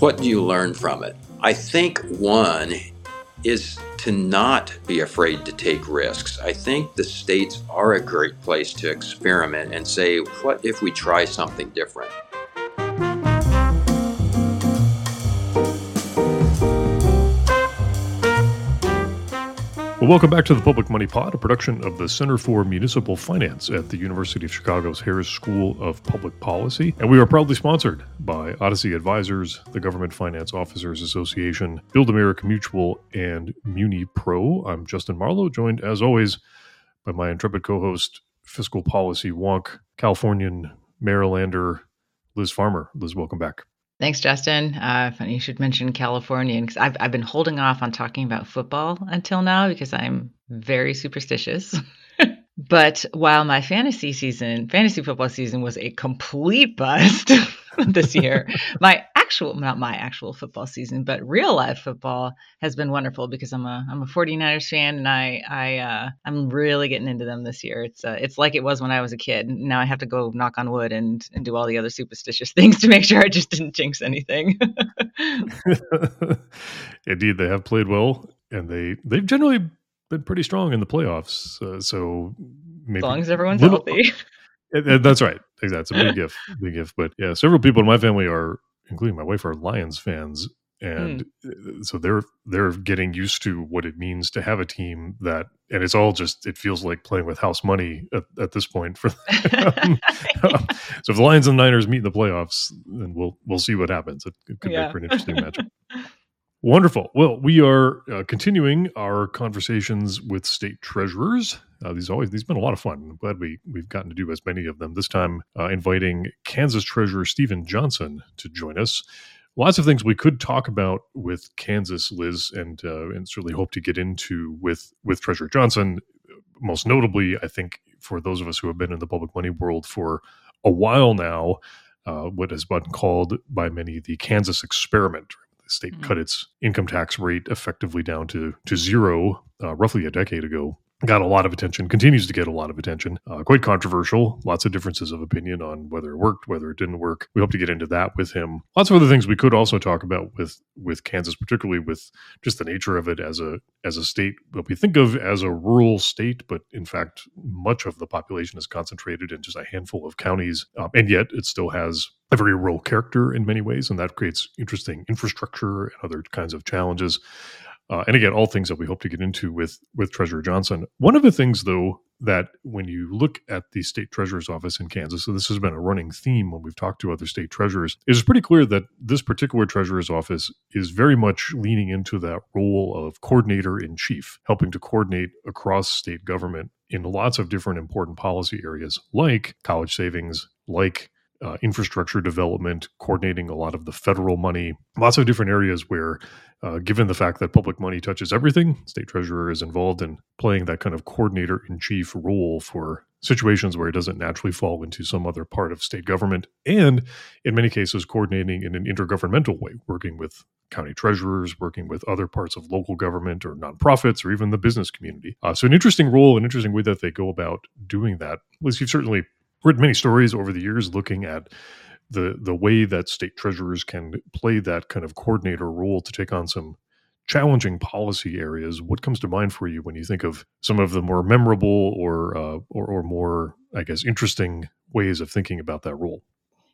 What do you learn from it? I think one is to not be afraid to take risks. I think the states are a great place to experiment and say, what if we try something different? Welcome back to the Public Money Pod, a production of the Center for Municipal Finance at the University of Chicago's Harris School of Public Policy. And we are proudly sponsored by Odyssey Advisors, the Government Finance Officers Association, Build America Mutual, and Muni Pro. I'm Justin Marlowe, joined as always by my intrepid co host, fiscal policy wonk, Californian Marylander, Liz Farmer. Liz, welcome back. Thanks, Justin. Uh, funny you should mention California because I've I've been holding off on talking about football until now because I'm very superstitious. but while my fantasy season, fantasy football season, was a complete bust this year, my actual not my actual football season, but real life football has been wonderful because I'm a I'm a 49ers fan and I I uh, I'm really getting into them this year. It's uh, it's like it was when I was a kid. Now I have to go knock on wood and and do all the other superstitious things to make sure I just didn't jinx anything. Indeed, they have played well and they they've generally been pretty strong in the playoffs. Uh, so maybe as long as everyone's little, healthy. That's right. Exactly. It's a big gift. Big gift. But yeah, several people in my family are including my wife, are Lions fans, and mm. so they're they're getting used to what it means to have a team that, and it's all just it feels like playing with house money at, at this point for them. so if the Lions and Niners meet in the playoffs, then we'll we'll see what happens. It, it could yeah. make for an interesting matchup. Wonderful. Well, we are uh, continuing our conversations with state treasurers. Uh, these always these been a lot of fun. I'm glad we we've gotten to do as many of them. This time, uh, inviting Kansas Treasurer Steven Johnson to join us. Lots of things we could talk about with Kansas, Liz, and uh, and certainly hope to get into with with Treasurer Johnson. Most notably, I think for those of us who have been in the public money world for a while now, uh, what has been called by many the Kansas experiment, state mm-hmm. cut its income tax rate effectively down to to zero uh, roughly a decade ago got a lot of attention, continues to get a lot of attention. Uh, quite controversial. Lots of differences of opinion on whether it worked, whether it didn't work. We hope to get into that with him. Lots of other things we could also talk about with with Kansas, particularly with just the nature of it as a as a state that we think of as a rural state, but in fact, much of the population is concentrated in just a handful of counties, um, and yet it still has a very rural character in many ways, and that creates interesting infrastructure and other kinds of challenges. Uh, and again, all things that we hope to get into with with Treasurer Johnson. One of the things, though, that when you look at the state treasurer's office in Kansas, so this has been a running theme when we've talked to other state treasurers, it's pretty clear that this particular treasurer's office is very much leaning into that role of coordinator in chief, helping to coordinate across state government in lots of different important policy areas like college savings, like uh, infrastructure development, coordinating a lot of the federal money, lots of different areas where, uh, given the fact that public money touches everything, state treasurer is involved in playing that kind of coordinator in chief role for situations where it doesn't naturally fall into some other part of state government, and in many cases, coordinating in an intergovernmental way, working with county treasurers, working with other parts of local government or nonprofits or even the business community. Uh, so, an interesting role, an interesting way that they go about doing that. Liz, you've certainly read many stories over the years looking at the the way that state treasurers can play that kind of coordinator role to take on some challenging policy areas. What comes to mind for you when you think of some of the more memorable or uh, or, or more, I guess, interesting ways of thinking about that role?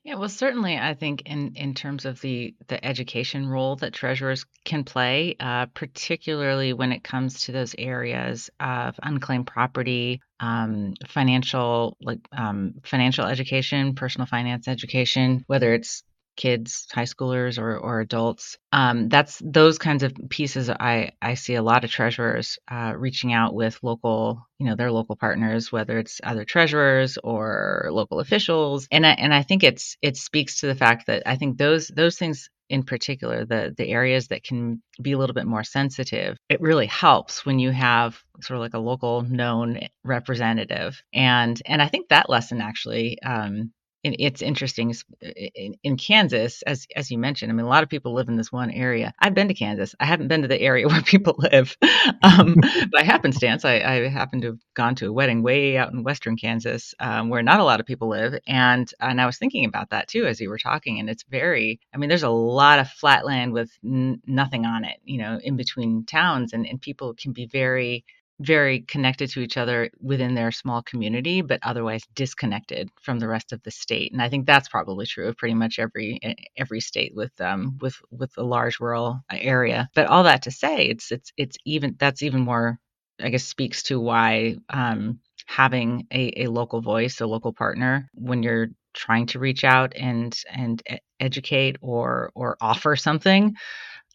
Yeah, well, certainly, I think in in terms of the the education role that treasurers can play, uh, particularly when it comes to those areas of unclaimed property, um, financial like um, financial education, personal finance education, whether it's kids, high schoolers, or or adults. Um, that's those kinds of pieces. I I see a lot of treasurers uh, reaching out with local, you know, their local partners, whether it's other treasurers or local officials, and I and I think it's it speaks to the fact that I think those those things in particular the the areas that can be a little bit more sensitive it really helps when you have sort of like a local known representative and and i think that lesson actually um, it's interesting in, in, Kansas, as as you mentioned. I mean, a lot of people live in this one area. I've been to Kansas. I haven't been to the area where people live. Um, by happenstance, I, I happen to have gone to a wedding way out in western Kansas, um, where not a lot of people live, and and I was thinking about that too as you were talking. And it's very, I mean, there's a lot of flat land with n- nothing on it, you know, in between towns, and and people can be very very connected to each other within their small community, but otherwise disconnected from the rest of the state. And I think that's probably true of pretty much every every state with um with with a large rural area. But all that to say, it's it's it's even that's even more I guess speaks to why um, having a, a local voice, a local partner, when you're trying to reach out and and educate or or offer something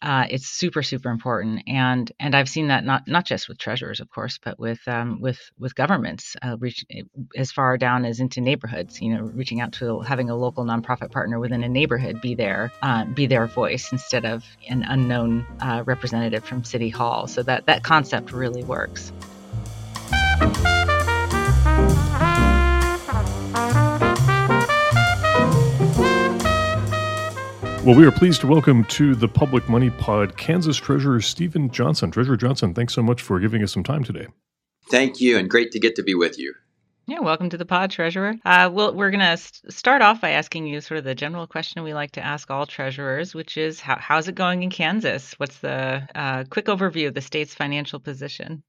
uh, it's super super important. And and i've seen that not not just with treasurers of course but with um, with with governments uh, reach as far down as into neighborhoods you know reaching out to having a local nonprofit partner within a neighborhood be their uh, be their voice instead of an unknown uh, representative from city hall. So that that concept really works Well, we are pleased to welcome to the Public Money Pod Kansas Treasurer Steven Johnson. Treasurer Johnson, thanks so much for giving us some time today. Thank you, and great to get to be with you. Yeah, welcome to the pod, Treasurer. Uh, well, we're going to st- start off by asking you sort of the general question we like to ask all treasurers, which is how, how's it going in Kansas? What's the uh, quick overview of the state's financial position?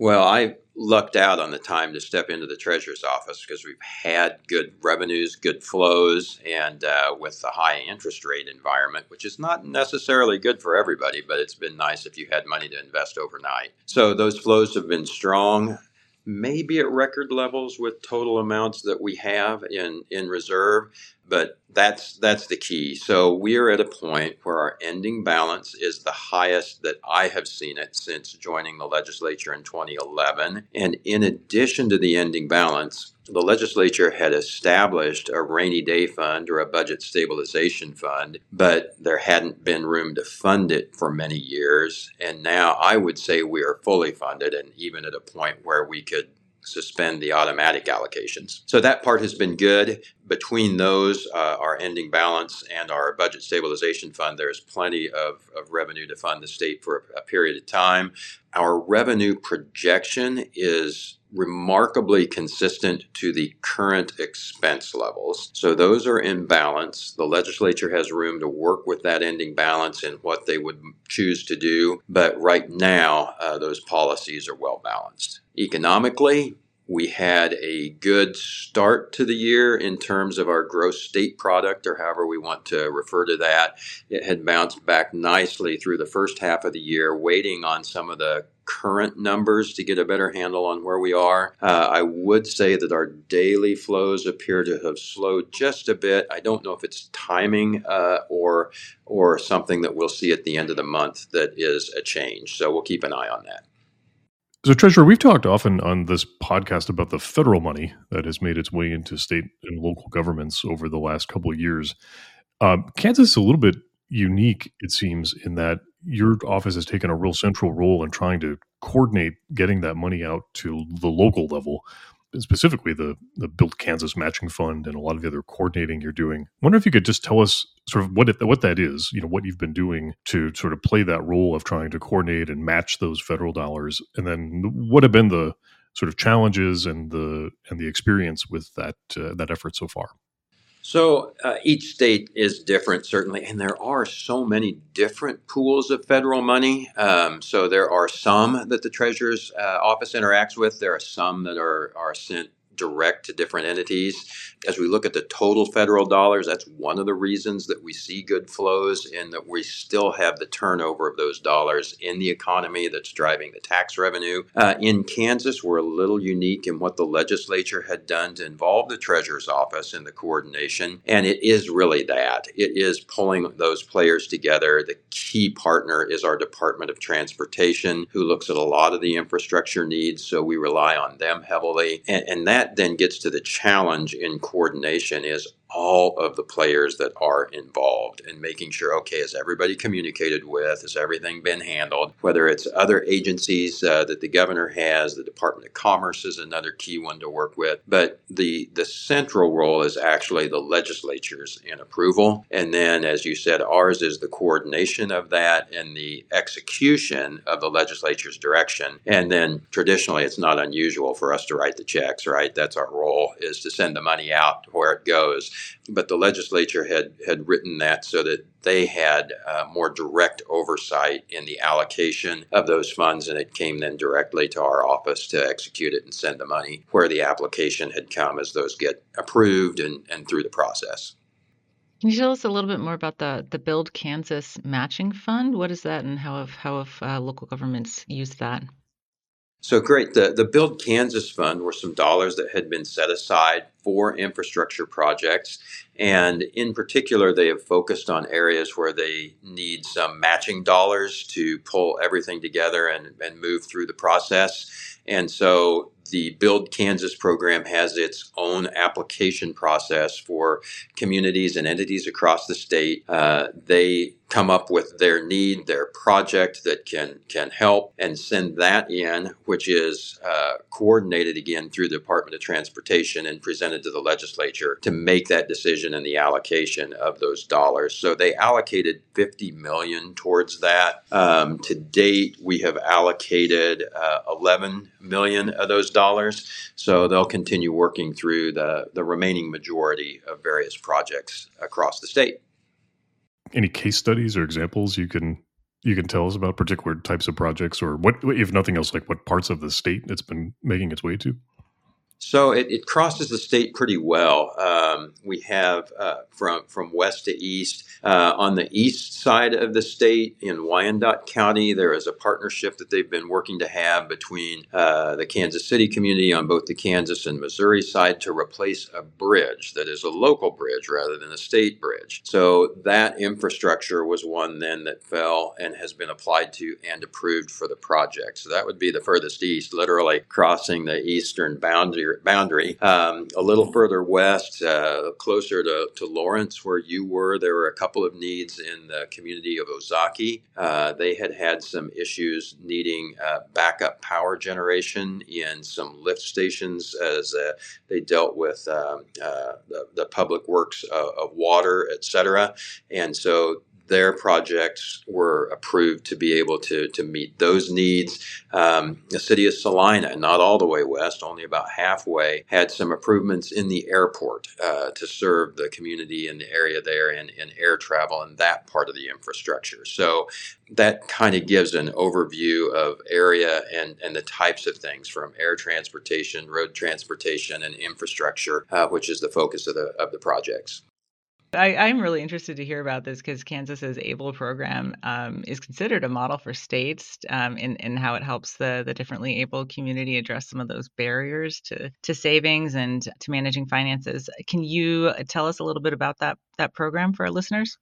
Well, I lucked out on the time to step into the treasurer's office because we've had good revenues, good flows, and uh, with the high interest rate environment, which is not necessarily good for everybody, but it's been nice if you had money to invest overnight. So those flows have been strong maybe at record levels with total amounts that we have in, in reserve, but that's that's the key. So we are at a point where our ending balance is the highest that I have seen it since joining the legislature in 2011. And in addition to the ending balance, the legislature had established a rainy day fund or a budget stabilization fund, but there hadn't been room to fund it for many years. And now I would say we are fully funded and even at a point where we could suspend the automatic allocations. So that part has been good. Between those, uh, our ending balance and our budget stabilization fund, there's plenty of, of revenue to fund the state for a, a period of time. Our revenue projection is remarkably consistent to the current expense levels. So those are in balance. The legislature has room to work with that ending balance in what they would choose to do. But right now, uh, those policies are well balanced. Economically, we had a good start to the year in terms of our gross state product, or however we want to refer to that. It had bounced back nicely through the first half of the year, waiting on some of the current numbers to get a better handle on where we are. Uh, I would say that our daily flows appear to have slowed just a bit. I don't know if it's timing uh, or or something that we'll see at the end of the month that is a change. So we'll keep an eye on that. So, Treasurer, we've talked often on this podcast about the federal money that has made its way into state and local governments over the last couple of years. Um, Kansas is a little bit unique, it seems, in that your office has taken a real central role in trying to coordinate getting that money out to the local level specifically the the Build Kansas Matching Fund and a lot of the other coordinating you're doing. I wonder if you could just tell us sort of what it, what that is, you know, what you've been doing to sort of play that role of trying to coordinate and match those federal dollars, and then what have been the sort of challenges and the and the experience with that uh, that effort so far. So uh, each state is different, certainly, and there are so many different pools of federal money. Um, so there are some that the Treasurer's uh, office interacts with. There are some that are are sent direct to different entities. As we look at the total federal dollars, that's one of the reasons that we see good flows and that we still have the turnover of those dollars in the economy that's driving the tax revenue. Uh, in Kansas, we're a little unique in what the legislature had done to involve the treasurer's office in the coordination. And it is really that it is pulling those players together. The key partner is our Department of Transportation, who looks at a lot of the infrastructure needs. So we rely on them heavily. And, and that then gets to the challenge in coordination is all of the players that are involved and making sure okay, is everybody communicated with? Has everything been handled? Whether it's other agencies uh, that the governor has, the Department of Commerce is another key one to work with. But the, the central role is actually the legislatures in approval. And then, as you said, ours is the coordination of that and the execution of the legislature's direction. And then traditionally, it's not unusual for us to write the checks, right? That's our role is to send the money out where it goes. But the legislature had, had written that so that they had uh, more direct oversight in the allocation of those funds, and it came then directly to our office to execute it and send the money where the application had come as those get approved and, and through the process. Can you tell us a little bit more about the the Build Kansas Matching Fund? What is that, and how have how have uh, local governments used that? So great. The, the Build Kansas Fund were some dollars that had been set aside for infrastructure projects. And in particular, they have focused on areas where they need some matching dollars to pull everything together and, and move through the process. And so the Build Kansas program has its own application process for communities and entities across the state. Uh, they come up with their need, their project that can can help, and send that in, which is uh, coordinated again through the Department of Transportation and presented to the legislature to make that decision and the allocation of those dollars. So they allocated 50 million towards that. Um, to date, we have allocated uh, 11 million of those dollars. So they'll continue working through the the remaining majority of various projects across the state. Any case studies or examples you can you can tell us about particular types of projects or what if nothing else like what parts of the state it's been making its way to so it, it crosses the state pretty well. Um, we have uh, from from west to east. Uh, on the east side of the state, in Wyandotte County, there is a partnership that they've been working to have between uh, the Kansas City community on both the Kansas and Missouri side to replace a bridge that is a local bridge rather than a state bridge. So that infrastructure was one then that fell and has been applied to and approved for the project. So that would be the furthest east, literally crossing the eastern boundary boundary. Um, a little further west, uh, closer to, to Lawrence, where you were, there were a couple of needs in the community of Ozawkie. Uh, they had had some issues needing uh, backup power generation in some lift stations as uh, they dealt with um, uh, the, the, public works of, of water, etc. And so their projects were approved to be able to, to meet those needs. Um, the city of Salina, not all the way west, only about halfway, had some improvements in the airport uh, to serve the community in the area there and in air travel and that part of the infrastructure. So that kind of gives an overview of area and, and the types of things from air transportation, road transportation, and infrastructure, uh, which is the focus of the, of the projects. I, I'm really interested to hear about this because Kansas's ABLE program um, is considered a model for states um, in, in how it helps the, the differently able community address some of those barriers to, to savings and to managing finances. Can you tell us a little bit about that, that program for our listeners?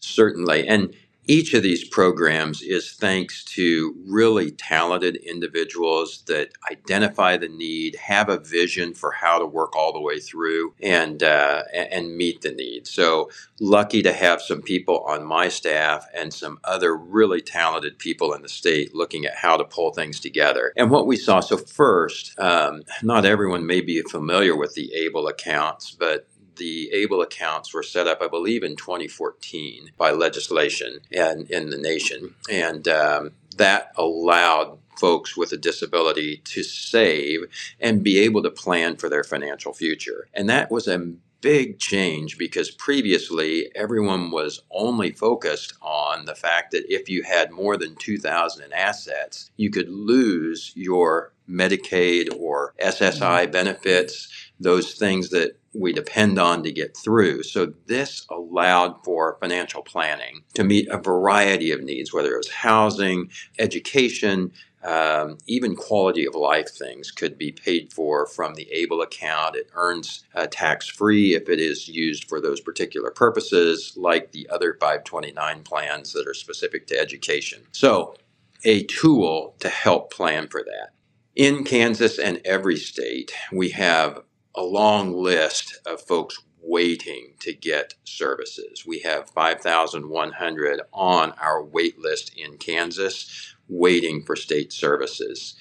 Certainly. And each of these programs is thanks to really talented individuals that identify the need, have a vision for how to work all the way through, and uh, and meet the need. So lucky to have some people on my staff and some other really talented people in the state looking at how to pull things together. And what we saw so first, um, not everyone may be familiar with the ABLE accounts, but the ABLE accounts were set up, I believe, in 2014 by legislation and in the nation, and um, that allowed folks with a disability to save and be able to plan for their financial future. And that was a big change because previously everyone was only focused on the fact that if you had more than 2000 in assets you could lose your medicaid or ssi mm-hmm. benefits those things that we depend on to get through. So this allowed for financial planning to meet a variety of needs, whether it was housing, education, um, even quality of life things could be paid for from the ABLE account. It earns uh, tax free if it is used for those particular purposes, like the other 529 plans that are specific to education. So, a tool to help plan for that. In Kansas and every state, we have a long list of folks waiting to get services. We have 5,100 on our wait list in Kansas waiting for state services.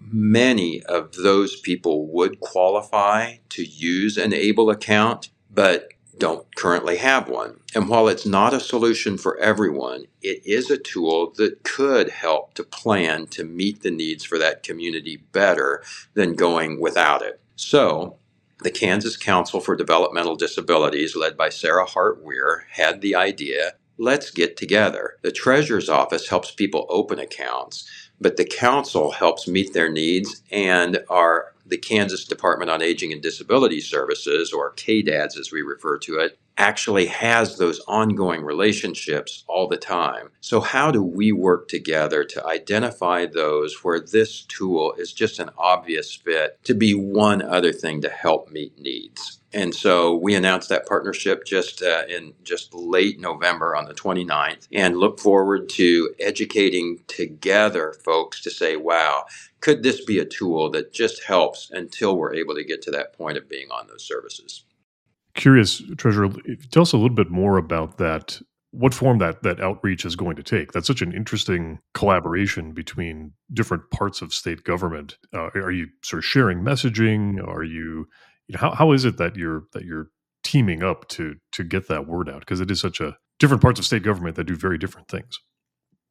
Many of those people would qualify to use an ABLE account, but don't currently have one. And while it's not a solution for everyone, it is a tool that could help to plan to meet the needs for that community better than going without it. So, the Kansas Council for Developmental Disabilities, led by Sara Hart Weir, had the idea let's get together. The Treasurer's Office helps people open accounts, but the Council helps meet their needs and our the Kansas Department on Aging and Disability Services, or KDADS as we refer to it, actually has those ongoing relationships all the time. So, how do we work together to identify those where this tool is just an obvious fit to be one other thing to help meet needs? And so we announced that partnership just uh, in just late November on the 29th and look forward to educating together folks to say, wow, could this be a tool that just helps until we're able to get to that point of being on those services? Curious, Treasurer, tell us a little bit more about that. What form that that outreach is going to take? That's such an interesting collaboration between different parts of state government. Uh, are you sort of sharing messaging? Are you, you know, how how is it that you're that you're teaming up to to get that word out? Because it is such a different parts of state government that do very different things.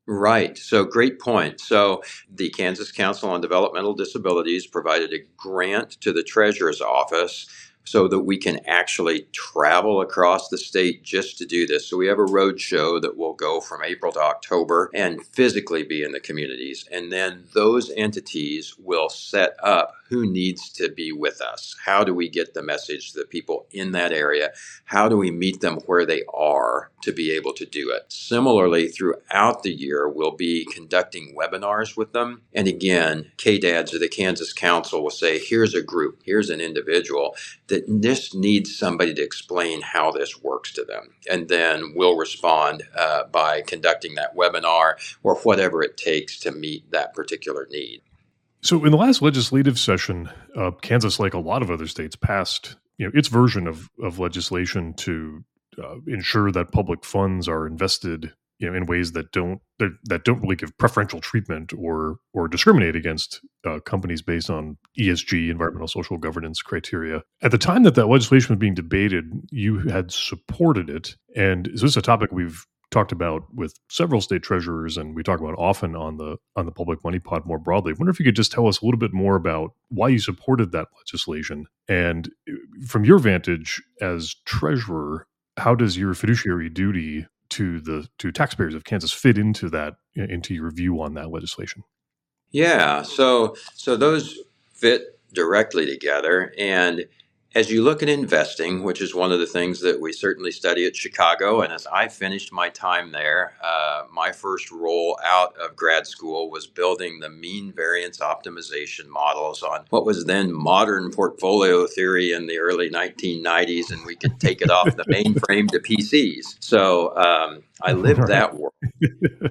Right. So, great point. So, the Kansas Council on Developmental Disabilities provided a grant to the Treasurer's Office so that we can actually travel across the state just to do this. So we have a road show that will go from April to October and physically be in the communities. And then those entities will set up who needs to be with us. How do we get the message to the people in that area? How do we meet them where they are to be able to do it? Similarly, throughout the year, we'll be conducting webinars with them. And again, KDADS or the Kansas Council will say, here's a group, here's an individual that this needs somebody to explain how this works to them. And then we'll respond uh, by conducting that webinar or whatever it takes to meet that particular need. So, in the last legislative session, uh, Kansas, like a lot of other states, passed you know its version of of legislation to uh, ensure that public funds are invested you know in ways that don't that, that don't really give preferential treatment or or discriminate against uh, companies based on ESG environmental social governance criteria. At the time that that legislation was being debated, you had supported it, and so this is a topic we've talked about with several state treasurers and we talk about often on the on the public money pod more broadly. I wonder if you could just tell us a little bit more about why you supported that legislation and uh, from your vantage as treasurer, how does your fiduciary duty to the to taxpayers of Kansas fit into that into your view on that legislation? Yeah, so so those fit directly together and as you look at investing, which is one of the things that we certainly study at Chicago, and as I finished my time there, uh, my first role out of grad school was building the mean variance optimization models on what was then modern portfolio theory in the early 1990s, and we could take it off the mainframe to PCs. So um, I lived that world,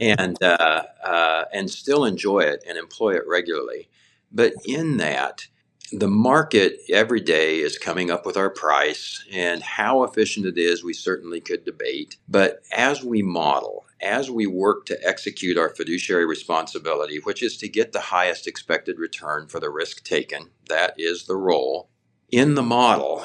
and uh, uh, and still enjoy it and employ it regularly. But in that, the market every day is coming up with our price and how efficient it is we certainly could debate but as we model as we work to execute our fiduciary responsibility which is to get the highest expected return for the risk taken that is the role in the model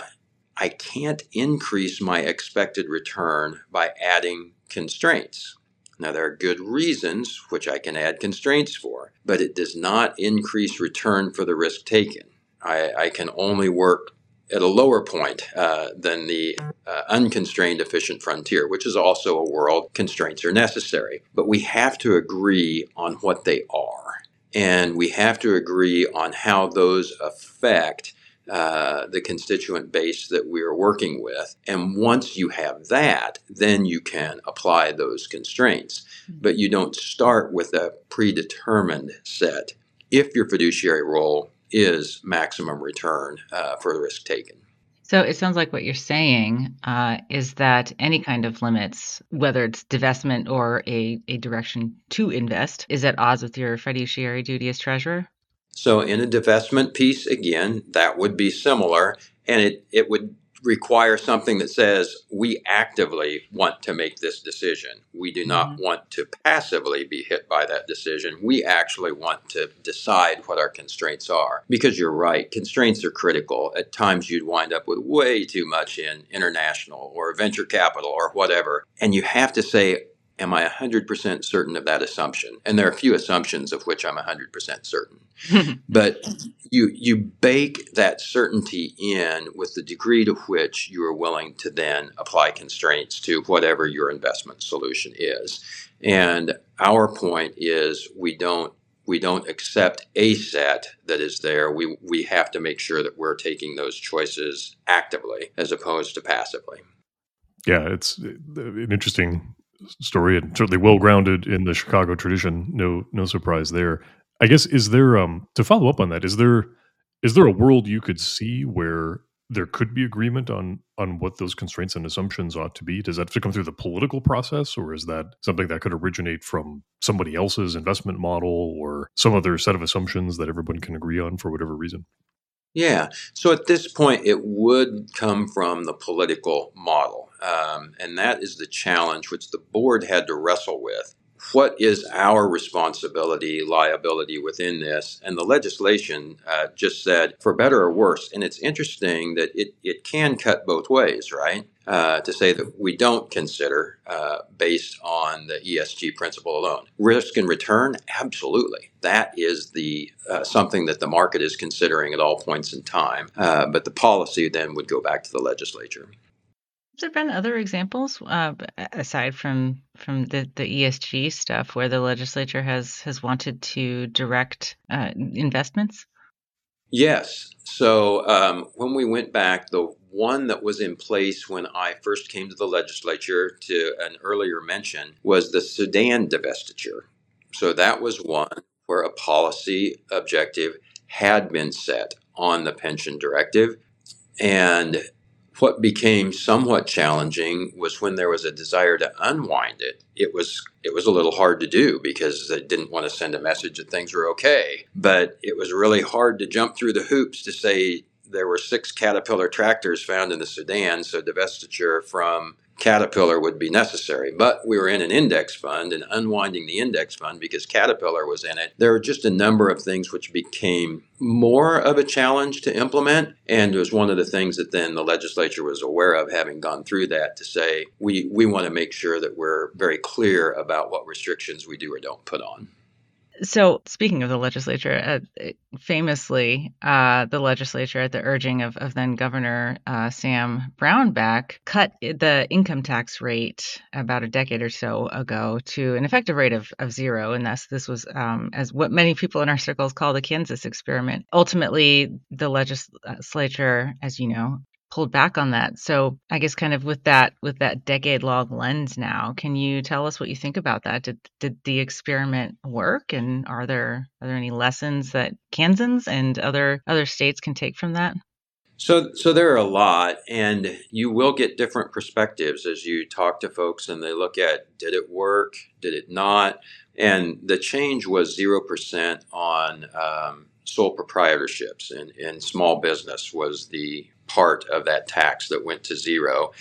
i can't increase my expected return by adding constraints now, there are good reasons which I can add constraints for, but it does not increase return for the risk taken. I, I can only work at a lower point uh, than the uh, unconstrained efficient frontier, which is also a world constraints are necessary. But we have to agree on what they are. And we have to agree on how those affect uh, the constituent base that we are working with. And once you have that, then you can apply those constraints. But you don't start with a predetermined set if your fiduciary role is maximum return uh, for the risk taken. So it sounds like what you're saying uh, is that any kind of limits, whether it's divestment or a, a direction to invest, is at odds with your fiduciary duty as treasurer? So, in a divestment piece, again, that would be similar, and it, it would require something that says we actively want to make this decision. We do not mm-hmm. want to passively be hit by that decision. We actually want to decide what our constraints are. Because you're right, constraints are critical. At times you'd wind up with way too much in international or venture capital or whatever. And you have to say, am I 100% certain of that assumption? And there are a few assumptions of which I'm 100% certain. but you you bake that certainty in with the degree to which you are willing to then apply constraints to whatever your investment solution is. And our point is we don't we don't accept a set that is there. We we have to make sure that we're taking those choices actively as opposed to passively. Yeah, it's uh, an interesting story and certainly well grounded in the Chicago tradition. No, no surprise there. I guess is there um to follow up on that? Is there is there a world you could see where there could be agreement on on what those constraints and assumptions ought to be? Does that have to come through the political process, or is that something that could originate from somebody else's investment model or some other set of assumptions that everyone can agree on for whatever reason? Yeah. So at this point, it would come from the political model. Um, and that is the challenge which the board had to wrestle with. What is our responsibility, liability within this? And the legislation uh, just said, for better or worse. And it's interesting that it, it can cut both ways, right? Uh, to say that we don't consider uh, based on the ESG principle alone. Risk and return, absolutely. That is the uh, something that the market is considering at all points in time. Uh, but the policy then would go back to the legislature. There been other examples uh, aside from from the, the ESG stuff where the legislature has has wanted to direct uh, investments? Yes. So um, when we went back, the one that was in place when I first came to the legislature to an earlier mention was the Sudan divestiture. So that was one where a policy objective had been set on the pension directive. And what became somewhat challenging was when there was a desire to unwind it. It was it was a little hard to do because they didn't want to send a message that things were okay. But it was really hard to jump through the hoops to say there were six Caterpillar tractors found in the Sudan, so divestiture from Caterpillar would be necessary. But we were in an index fund and unwinding the index fund because Caterpillar was in it. There were just a number of things which became more of a challenge to implement. And it was one of the things that then the legislature was aware of having gone through that to say, we, we want to make sure that we're very clear about what restrictions we do or don't put on. So, speaking of the legislature, uh, famously, uh, the legislature, at the urging of, of then Governor uh, Sam Brownback, cut the income tax rate about a decade or so ago to an effective rate of, of zero. And thus, this was, um, as what many people in our circles call the Kansas experiment. Ultimately, the legislature, as you know, pulled back on that. So I guess kind of with that with that decade long lens now, can you tell us what you think about that? Did did the experiment work and are there are there any lessons that Kansans and other other states can take from that? So, so there are a lot, and you will get different perspectives as you talk to folks and they look at did it work, did it not, and the change was zero percent on um, sole proprietorships and, and small business was the part of that tax that went to zero.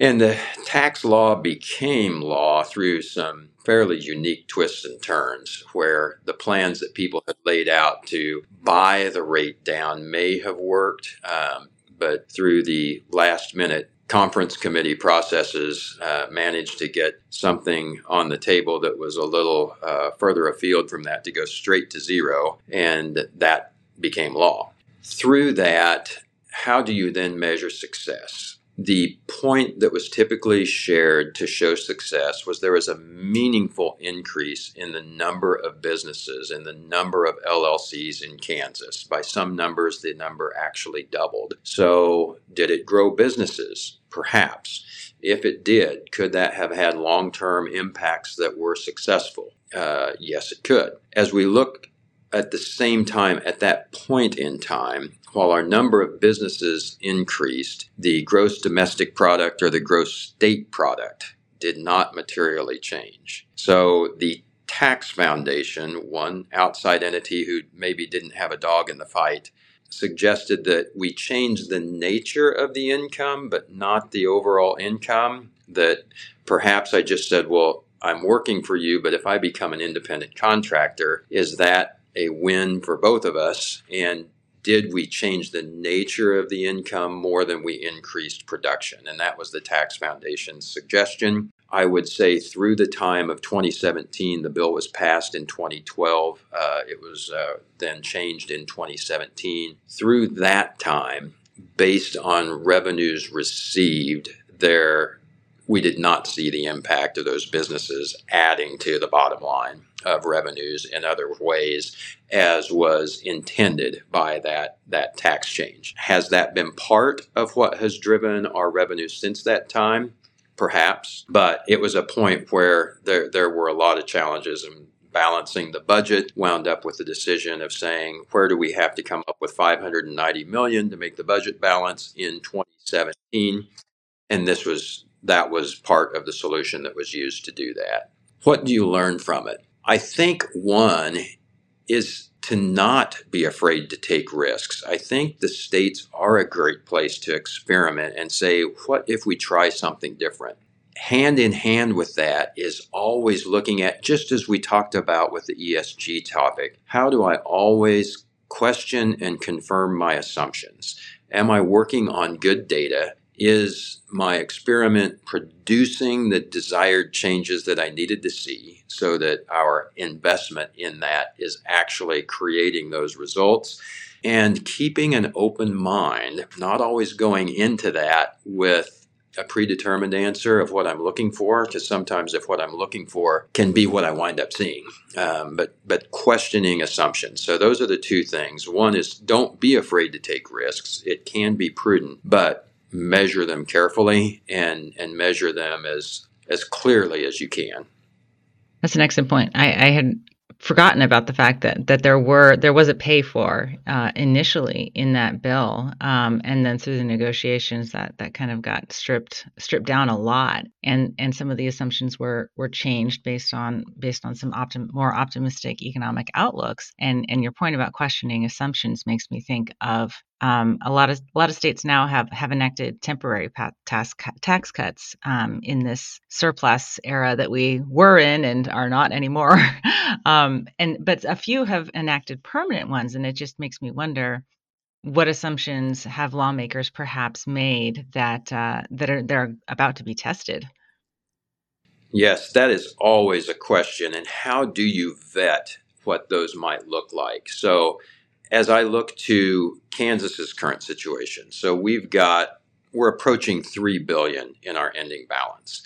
And the tax law became law through some fairly unique twists and turns where the plans that people had laid out to buy the rate down may have worked, um, but through the last minute conference committee processes uh, managed to get something on the table that was a little uh, further afield from that to go straight to zero, and that became law. Through that, how do you then measure success? The point that was typically shared to show success was there was a meaningful increase in the number of businesses and the number of LLCs in Kansas. By some numbers, the number actually doubled. So, did it grow businesses? Perhaps. If it did, could that have had long term impacts that were successful? Uh, yes, it could. As we look at the same time, at that point in time, while our number of businesses increased, the gross domestic product or the gross state product did not materially change. So the tax foundation, one outside entity who maybe didn't have a dog in the fight, suggested that we change the nature of the income, but not the overall income. That perhaps I just said, well, I'm working for you, but if I become an independent contractor, is that a win for both of us? And did we change the nature of the income more than we increased production? And that was the Tax Foundation's suggestion. I would say through the time of 2017, the bill was passed in 2012. Uh, it was uh, then changed in 2017. Through that time, based on revenues received, there we did not see the impact of those businesses adding to the bottom line of revenues in other ways as was intended by that that tax change. Has that been part of what has driven our revenues since that time? Perhaps, but it was a point where there there were a lot of challenges and balancing the budget wound up with the decision of saying where do we have to come up with 590 million to make the budget balance in 2017 and this was that was part of the solution that was used to do that what do you learn from it I think one is to not be afraid to take risks. I think the states are a great place to experiment and say, what if we try something different? Hand in hand with that is always looking at, just as we talked about with the ESG topic, how do I always question and confirm my assumptions? Am I working on good data? Is my experiment producing the desired changes that I needed to see so that our investment in that is actually creating those results? And keeping an open mind, not always going into that with a predetermined answer of what I'm looking for, because sometimes if what I'm looking for can be what I wind up seeing, um, but but questioning assumptions. So those are the two things. One is don't be afraid to take risks. It can be prudent, but measure them carefully and and measure them as as clearly as you can. That's an excellent point. I, I had forgotten about the fact that that there were there was a pay for uh, initially in that bill, um, and then through the negotiations that that kind of got stripped stripped down a lot, and and some of the assumptions were were changed based on based on some optim- more optimistic economic outlooks. And and your point about questioning assumptions makes me think of um, a lot of a lot of states now have have enacted temporary tax tax cuts um, in this surplus era that we were in and are not anymore. um, and but a few have enacted permanent ones, and it just makes me wonder what assumptions have lawmakers perhaps made that uh, that are they're about to be tested. Yes, that is always a question, and how do you vet what those might look like? So as I look to Kansas's current situation, so we've got we're approaching 3 billion in our ending balance.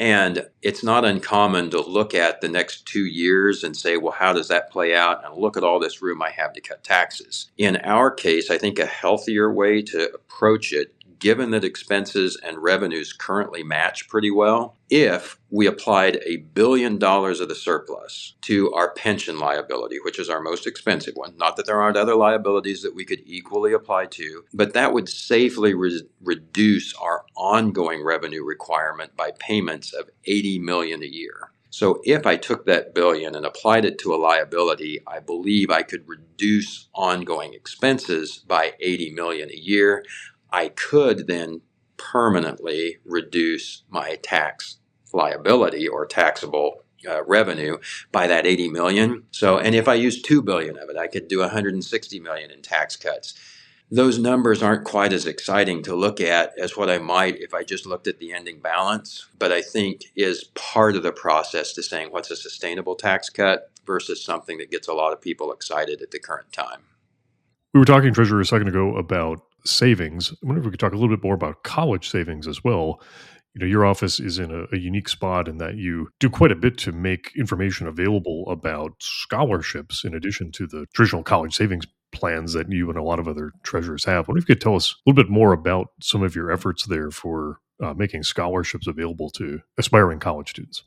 And it's not uncommon to look at the next two years and say, well, how does that play out? And look at all this room I have to cut taxes. In our case, I think a healthier way to approach it given that expenses and revenues currently match pretty well, if we applied a billion dollars of the surplus to our pension liability, which is our most expensive one. Not that there aren't other liabilities that we could equally apply to, but that would safely re- reduce our ongoing revenue requirement by payments of 80 million a year. So if I took that billion and applied it to a liability, I believe I could reduce ongoing expenses by 80 million a year. I could then permanently reduce my tax liability or taxable uh, revenue by that 80 million. So, and if I use 2 billion of it, I could do 160 million in tax cuts. Those numbers aren't quite as exciting to look at as what I might if I just looked at the ending balance, but I think is part of the process to saying what's a sustainable tax cut versus something that gets a lot of people excited at the current time. We were talking, Treasurer, a second ago about savings. I wonder if we could talk a little bit more about college savings as well. You know, your office is in a, a, unique spot in that you do quite a bit to make information available about scholarships in addition to the traditional college savings plans that you and a lot of other treasurers have. I wonder if you could tell us a little bit more about some of your efforts there for uh, making scholarships available to aspiring college students.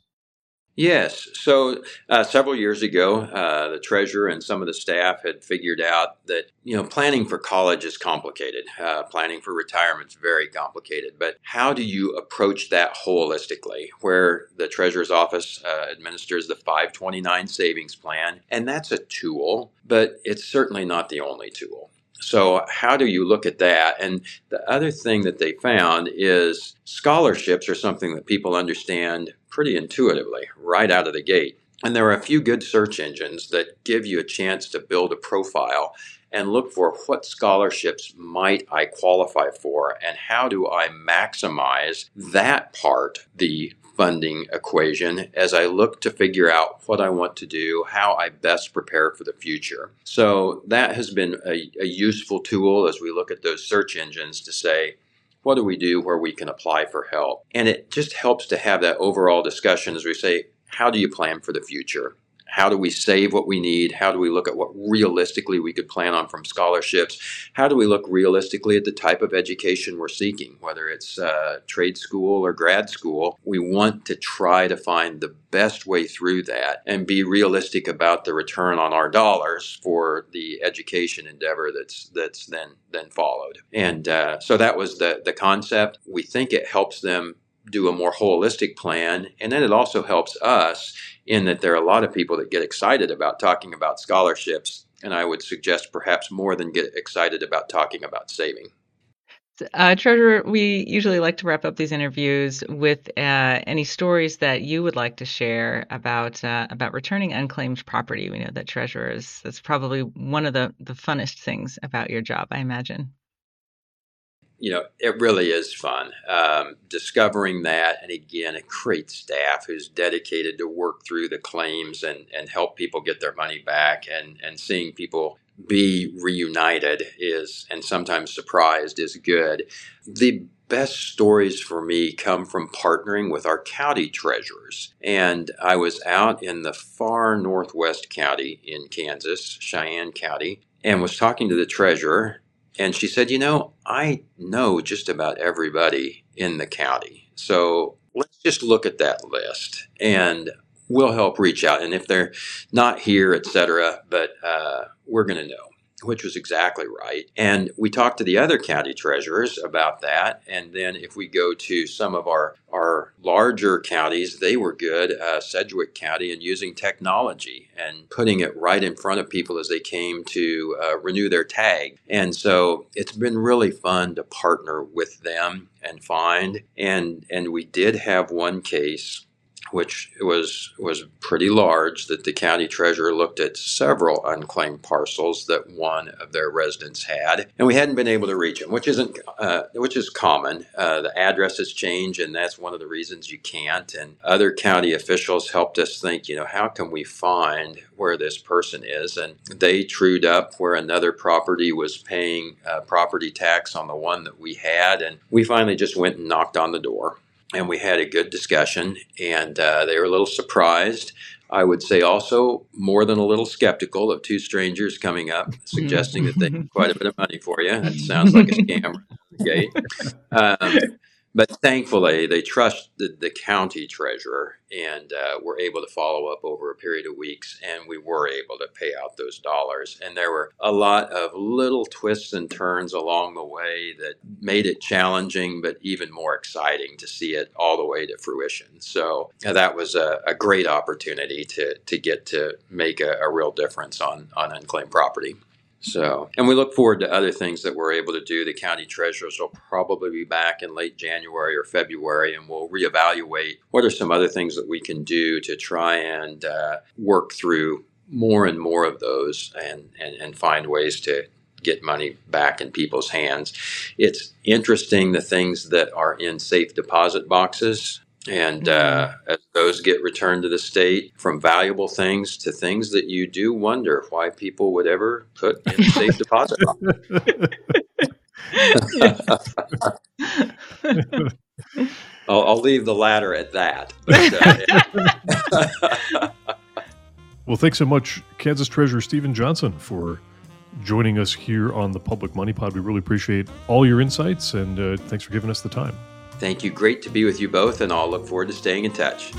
Yes. So uh, several years ago, uh, the treasurer and some of the staff had figured out that you know planning for college is complicated. Uh, planning for retirement is very complicated. But how do you approach that holistically? Where the treasurer's office uh, administers the 529 savings plan, and that's a tool, but it's certainly not the only tool. So, how do you look at that? And the other thing that they found is scholarships are something that people understand pretty intuitively right out of the gate. And there are a few good search engines that give you a chance to build a profile and look for what scholarships might I qualify for and how do I maximize that part, the funding equation as I look to figure out what I want to do, how I best prepare for the future. So that has been a, a useful tool as we look at those search engines to say, what do we do where we can apply for help? And it just helps to have that overall discussion as we say, how do you plan for the future? How do we save what we need? How do we look at what realistically we could plan on from scholarships? How do we look realistically at the type of education we're seeking, whether it's uh, trade school or grad school? We want to try to find the best way through that and be realistic about the return on our dollars for the education endeavor that's that's then then followed. And uh, so that was the the concept. We think it helps them do a more holistic plan. And then it also helps us in that there are a lot of people that get excited about talking about scholarships. And I would suggest perhaps more than get excited about talking about saving. Uh, Treasurer, we usually like to wrap up these interviews with uh, any stories that you would like to share about uh, about returning unclaimed property. We know that Treasurer is that's probably one of the, the funnest things about your job, I imagine you know, it really is fun um, discovering that. And again, a great staff who's dedicated to work through the claims and, and help people get their money back and, and seeing people be reunited is, and sometimes surprised is good. The best stories for me come from partnering with our county treasurers. And I was out in the far northwest county in Kansas, Cheyenne County, and was talking to the treasurer and she said, You know, I know just about everybody in the county. So let's just look at that list and we'll help reach out. And if they're not here, et cetera, but uh, we're going to know which was exactly right. And we talked to the other county treasurers about that. And then if we go to some of our, our larger counties, they were good, uh, Sedgwick County, and using technology and putting it right in front of people as they came to uh, renew their tag. And so it's been really fun to partner with them and find. And, and we did have one case which was was pretty large, that the county treasurer looked at several unclaimed parcels that one of their residents had, and we hadn't been able to reach them, which isn't uh, which is common. Uh, the addresses change, and that's one of the reasons you can't. And other county officials helped us think, you know, how can we find where this person is? And they trued up where another property was paying uh, property tax on the one that we had, and we finally just went and knocked on the door and we had a good discussion, and uh, they were a little surprised. I would say also more than a little skeptical of two strangers coming up suggesting that they have quite a bit of money for you. That sounds like a scam. Okay. Um, but thankfully, they trusted the county treasurer and uh, were able to follow up over a period of weeks, and we were able to pay out those dollars. And there were a lot of little twists and turns along the way that made it challenging, but even more exciting to see it all the way to fruition. So uh, that was a, a, great opportunity to, to get to make a, a real difference on, on unclaimed property. So, and we look forward to other things that we're able to do. The county treasurers will probably be back in late January or February, and we'll reevaluate what are some other things that we can do to try and uh, work through more and more of those and, and, and find ways to get money back in people's hands. It's interesting the things that are in safe deposit boxes and uh, mm-hmm. as those get returned to the state, from valuable things to things that you do wonder why people would ever put in a safe deposit. I'll, I'll, leave the latter at that. But, uh, well, thanks so much, Kansas Treasurer Steven Johnson, for joining us here on the Public Money Pod. We really appreciate all your insights and uh, thanks for giving us the time. Thank you. Great to be with you both, and I'll look forward to staying in touch.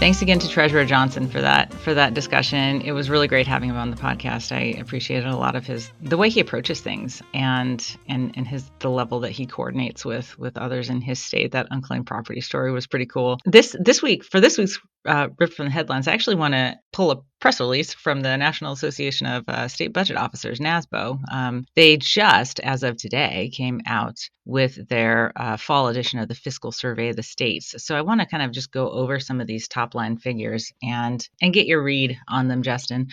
Thanks again to Treasurer Johnson for that for that discussion. It was really great having him on the podcast. I appreciated a lot of his the way he approaches things and and and his the level that he coordinates with with others in his state. That unclaimed property story was pretty cool. This this week for this week's uh, ripped from the headlines, I actually want to pull a press release from the National Association of uh, State Budget Officers, NASBO. Um, they just, as of today, came out with their uh, fall edition of the Fiscal Survey of the States. So I want to kind of just go over some of these top line figures and and get your read on them, Justin.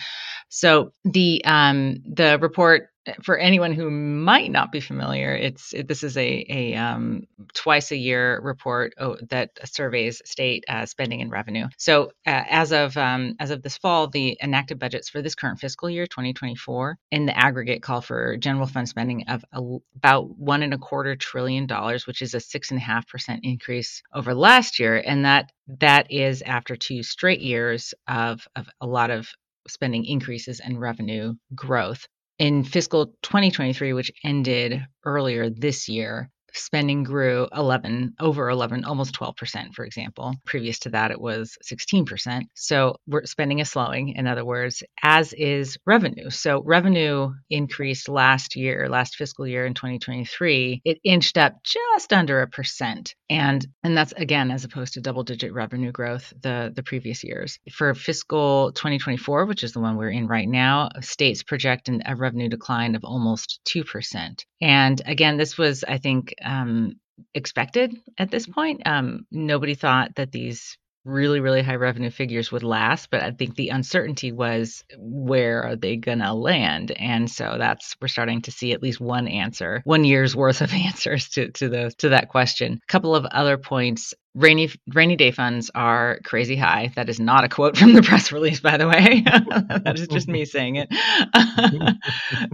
So the um, the report for anyone who might not be familiar, it's it, this is a a um, twice a year report oh, that surveys state uh, spending and revenue. So uh, as of um, as of this fall, the enacted budgets for this current fiscal year, 2024, in the aggregate call for general fund spending of a, about one and a quarter trillion dollars, which is a six and a half percent increase over last year, and that that is after two straight years of of a lot of spending increases and revenue growth in fiscal 2023, which ended earlier this year, spending grew 11 over 11 almost 12% for example. Previous to that it was 16% so we're spending is slowing in other words as is revenue. So revenue increased last year last fiscal year in 2023 it inched up just under a percent. And and that's again as opposed to double digit revenue growth the the previous years. For fiscal 2024 which is the one we're in right now states project an, a revenue decline of almost 2% and again this was i think um, expected at this point. Um, nobody thought that these really, really high revenue figures would last, but I think the uncertainty was where are they going to land? And so that's we're starting to see at least one answer, one year's worth of answers to to the to that question. A couple of other points rainy rainy day funds are crazy high. That is not a quote from the press release, by the way. that is just me saying it.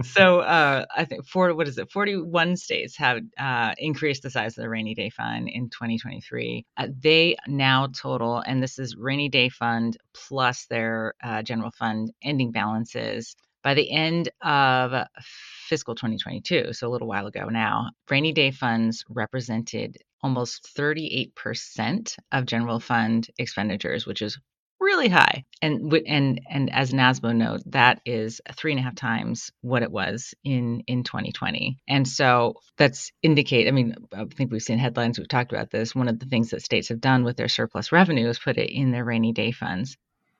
so uh, I think for what is it? Forty one states have uh, increased the size of the rainy day fund in 2023. Uh, they now total, and this is rainy day fund plus their uh, general fund ending balances by the end of fiscal 2022, so a little while ago now, rainy day funds represented almost 38% of general fund expenditures, which is really high. And and and as NASBO note, that is three and a half times what it was in in 2020. And so that's indicate. I mean, I think we've seen headlines. We've talked about this. One of the things that states have done with their surplus revenue is put it in their rainy day funds.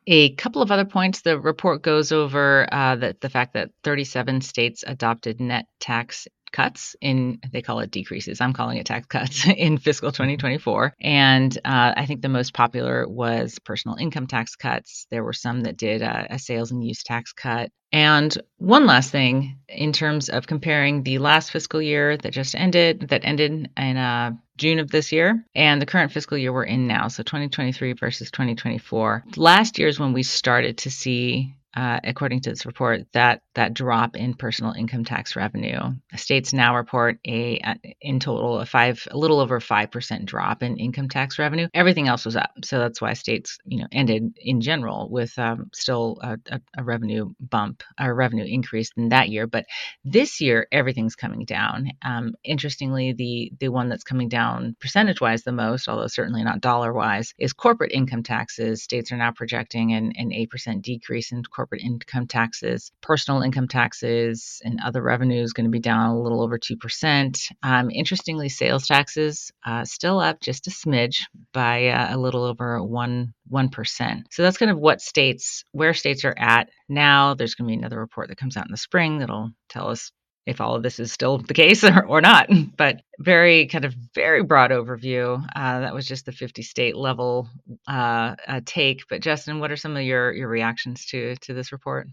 A couple of other points. The report goes over uh, the fact that 37 states adopted net tax cuts in they call it decreases. I'm calling it tax cuts in fiscal 2024 and uh, i think the most popular was personal income tax cuts. There were some that did a, a sales and use tax cut. And one last thing in terms of comparing the last fiscal year that just ended that ended in uh, June of this year and the current fiscal year we're in now so 2023 versus 2024 last year is when we started to see uh, according to this report, that that drop in personal income tax revenue. States now report a in total a five a little over five percent drop in income tax revenue. Everything else was up, so that's why states you know ended in general with um, still a, a, a, revenue bump, a revenue increase in that year. But this year, everything's coming down. Um, interestingly, the the one that's coming down percentage wise the most, although certainly not dollar wise, is corporate income taxes. States are now projecting an an eight percent decrease in corporate corporate income taxes. Personal income taxes and other revenues going to be down a little over 2%. Um, interestingly, sales taxes uh, still up just a smidge by uh, a little over 1 1%. So that's kind of what states, where states are at now. There's going to be another report that comes out in the spring that'll tell us if all of this is still the case or, or not. But very kind of very broad overview. Uh, that was just the 50 state level uh, uh, take. But Justin, what are some of your your reactions to to this report?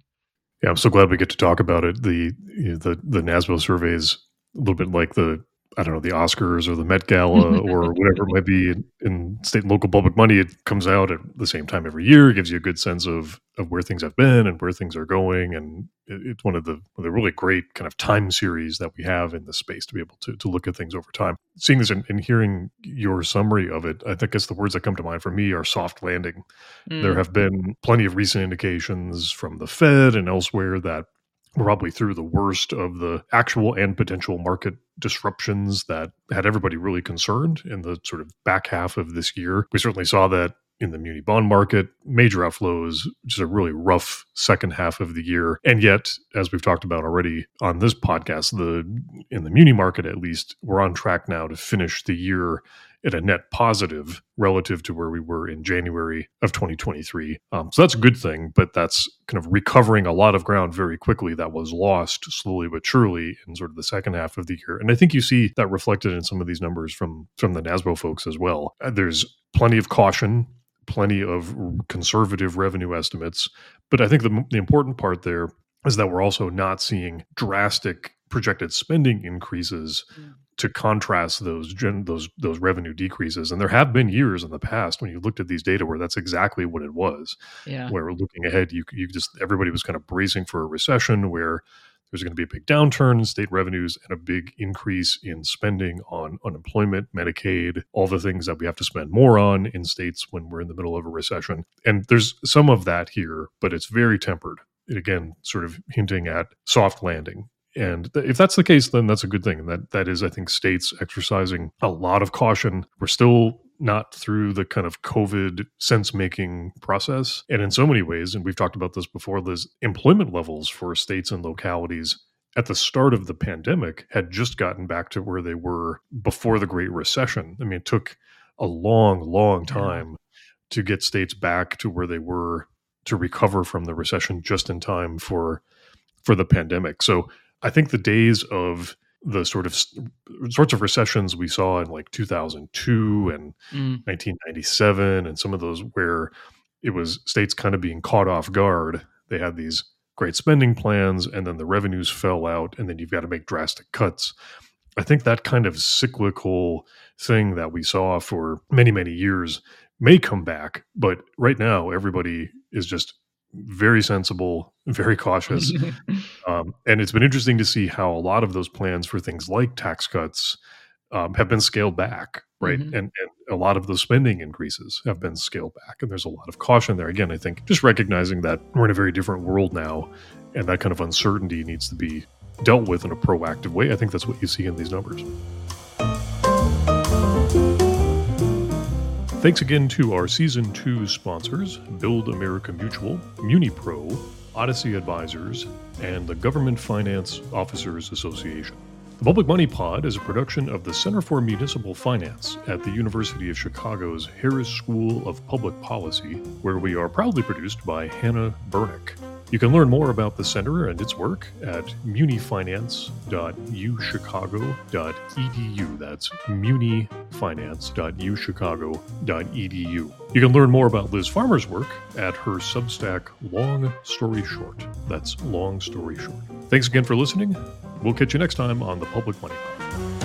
Yeah, I'm so glad we get to talk about it. The you know, the the NASBO surveys a little bit like the I don't know, the Oscars or the Met Gala or whatever it might be in, in, state and local public money. It comes out at the same time every year. It gives you a good sense of, of where things have been and where things are going. And it, it's one of the, the really great kind of time series that we have in the space to be able to, to look at things over time. Seeing this and, and hearing your summary of it, I think it's the words that come to mind for me are soft landing. Mm. There have been plenty of recent indications from the Fed and elsewhere that probably through the worst of the actual and potential market disruptions that had everybody really concerned in the sort of back half of this year. We certainly saw that in the muni bond market, major outflows, just a really rough second half of the year. And yet, as we've talked about already on this podcast, the in the muni market at least, we're on track now to finish the year at a net positive relative to where we were in January of 2023. Um, so that's a good thing, but that's kind of recovering a lot of ground very quickly that was lost slowly but surely in sort of the second half of the year. And I think you see that reflected in some of these numbers from from the NASBO folks as well. Uh, there's plenty of caution plenty of conservative revenue estimates. But I think the, the important part there is that we're also not seeing drastic projected spending increases mm. To contrast those gen, those those revenue decreases. And there have been years in the past when you looked at these data where that's exactly what it was. Yeah. Where looking ahead, you you just everybody was kind of bracing for a recession where there's going to be a big downturn in state revenues and a big increase in spending on unemployment, Medicaid, all the things that we have to spend more on in states when we're in the middle of a recession. And there's some of that here, but it's very tempered. It again, sort of hinting at soft landing. And if that's the case, then that's a good thing. And that that is, I think, states exercising a lot of caution. We're still not through the kind of COVID sense making process. And in so many ways, and we've talked about this before, the employment levels for states and localities at the start of the pandemic had just gotten back to where they were before the Great Recession. I mean, it took a long, long time yeah. to get states back to where they were to recover from the recession just in time for for the pandemic. So I think the days of the sort of sorts of recessions we saw in like 2002 and mm. 1997 and some of those where it was states kind of being caught off guard they had these great spending plans and then the revenues fell out and then you've got to make drastic cuts i think that kind of cyclical thing that we saw for many many years may come back but right now everybody is just very sensible, very cautious. um, and it's been interesting to see how a lot of those plans for things like tax cuts um, have been scaled back, right? Mm-hmm. And, and a lot of those spending increases have been scaled back. And there's a lot of caution there. Again, I think just recognizing that we're in a very different world now and that kind of uncertainty needs to be dealt with in a proactive way. I think that's what you see in these numbers. Thanks again to our Season 2 sponsors Build America Mutual, MuniPro, Odyssey Advisors, and the Government Finance Officers Association. The Public Money Pod is a production of the Center for Municipal Finance at the University of Chicago's Harris School of Public Policy, where we are proudly produced by Hannah Bernick. You can learn more about the center and its work at munifinance.uchicago.edu. That's munifinance.uchicago.edu. You can learn more about Liz Farmer's work at her Substack Long Story Short. That's Long Story Short. Thanks again for listening. We'll catch you next time on the Public Money Pod.